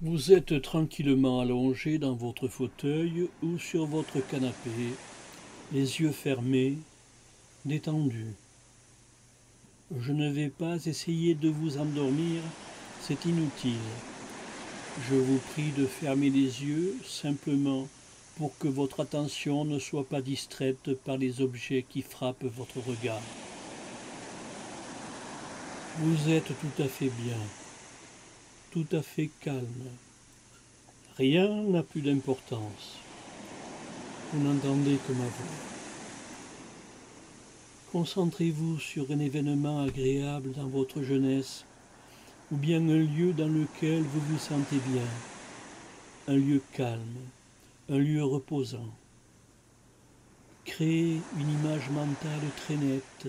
Vous êtes tranquillement allongé dans votre fauteuil ou sur votre canapé, les yeux fermés, détendus. Je ne vais pas essayer de vous endormir, c'est inutile. Je vous prie de fermer les yeux simplement pour que votre attention ne soit pas distraite par les objets qui frappent votre regard. Vous êtes tout à fait bien tout à fait calme. Rien n'a plus d'importance. Vous n'entendez que ma voix. Concentrez-vous sur un événement agréable dans votre jeunesse, ou bien un lieu dans lequel vous vous sentez bien, un lieu calme, un lieu reposant. Créez une image mentale très nette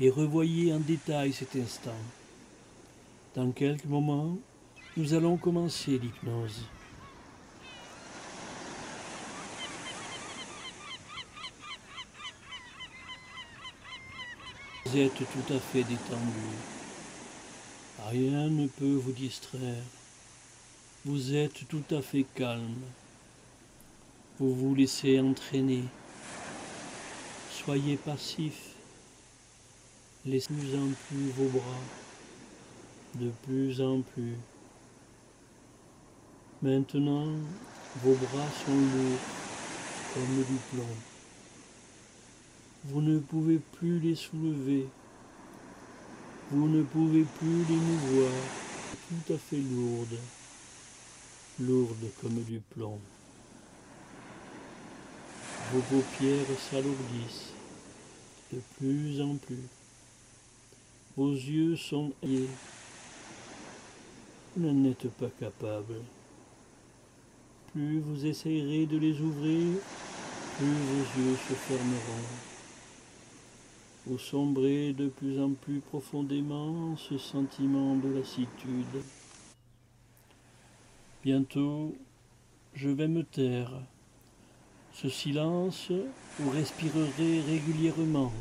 et revoyez en détail cet instant. Dans quelques moments, nous allons commencer l'hypnose. Vous êtes tout à fait détendu. Rien ne peut vous distraire. Vous êtes tout à fait calme. Vous vous laissez entraîner. Soyez passif. Laissez plus en plus vos bras, de plus en plus. Maintenant, vos bras sont lourds comme du plomb. Vous ne pouvez plus les soulever. Vous ne pouvez plus les mouvoir. Tout à fait lourdes, lourdes comme du plomb. Vos paupières s'alourdissent de plus en plus. Vos yeux sont liés. Vous n'en êtes pas capable. Plus vous essayerez de les ouvrir, plus vos yeux se fermeront. Vous sombrez de plus en plus profondément ce sentiment de lassitude. Bientôt, je vais me taire. Ce silence, vous respirerez régulièrement.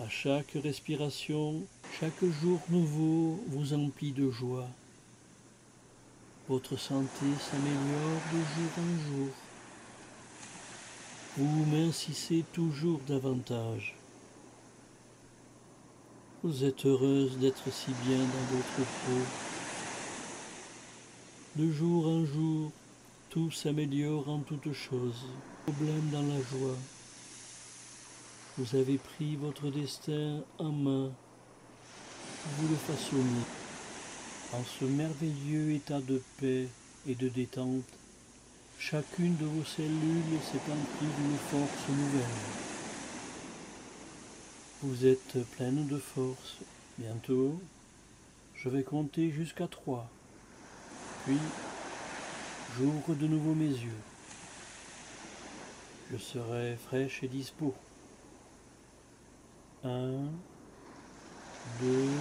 À chaque respiration, chaque jour nouveau vous emplit de joie. Votre santé s'améliore de jour en jour. Vous mincissez toujours davantage. Vous êtes heureuse d'être si bien dans votre peau. De jour en jour, tout s'améliore en toutes choses. Problème dans la joie. Vous avez pris votre destin en main. Vous le façonnez. En ce merveilleux état de paix et de détente, chacune de vos cellules s'est emplie d'une force nouvelle. Vous êtes pleine de force. Bientôt, je vais compter jusqu'à trois. Puis, j'ouvre de nouveau mes yeux. Je serai fraîche et dispo. Un, deux,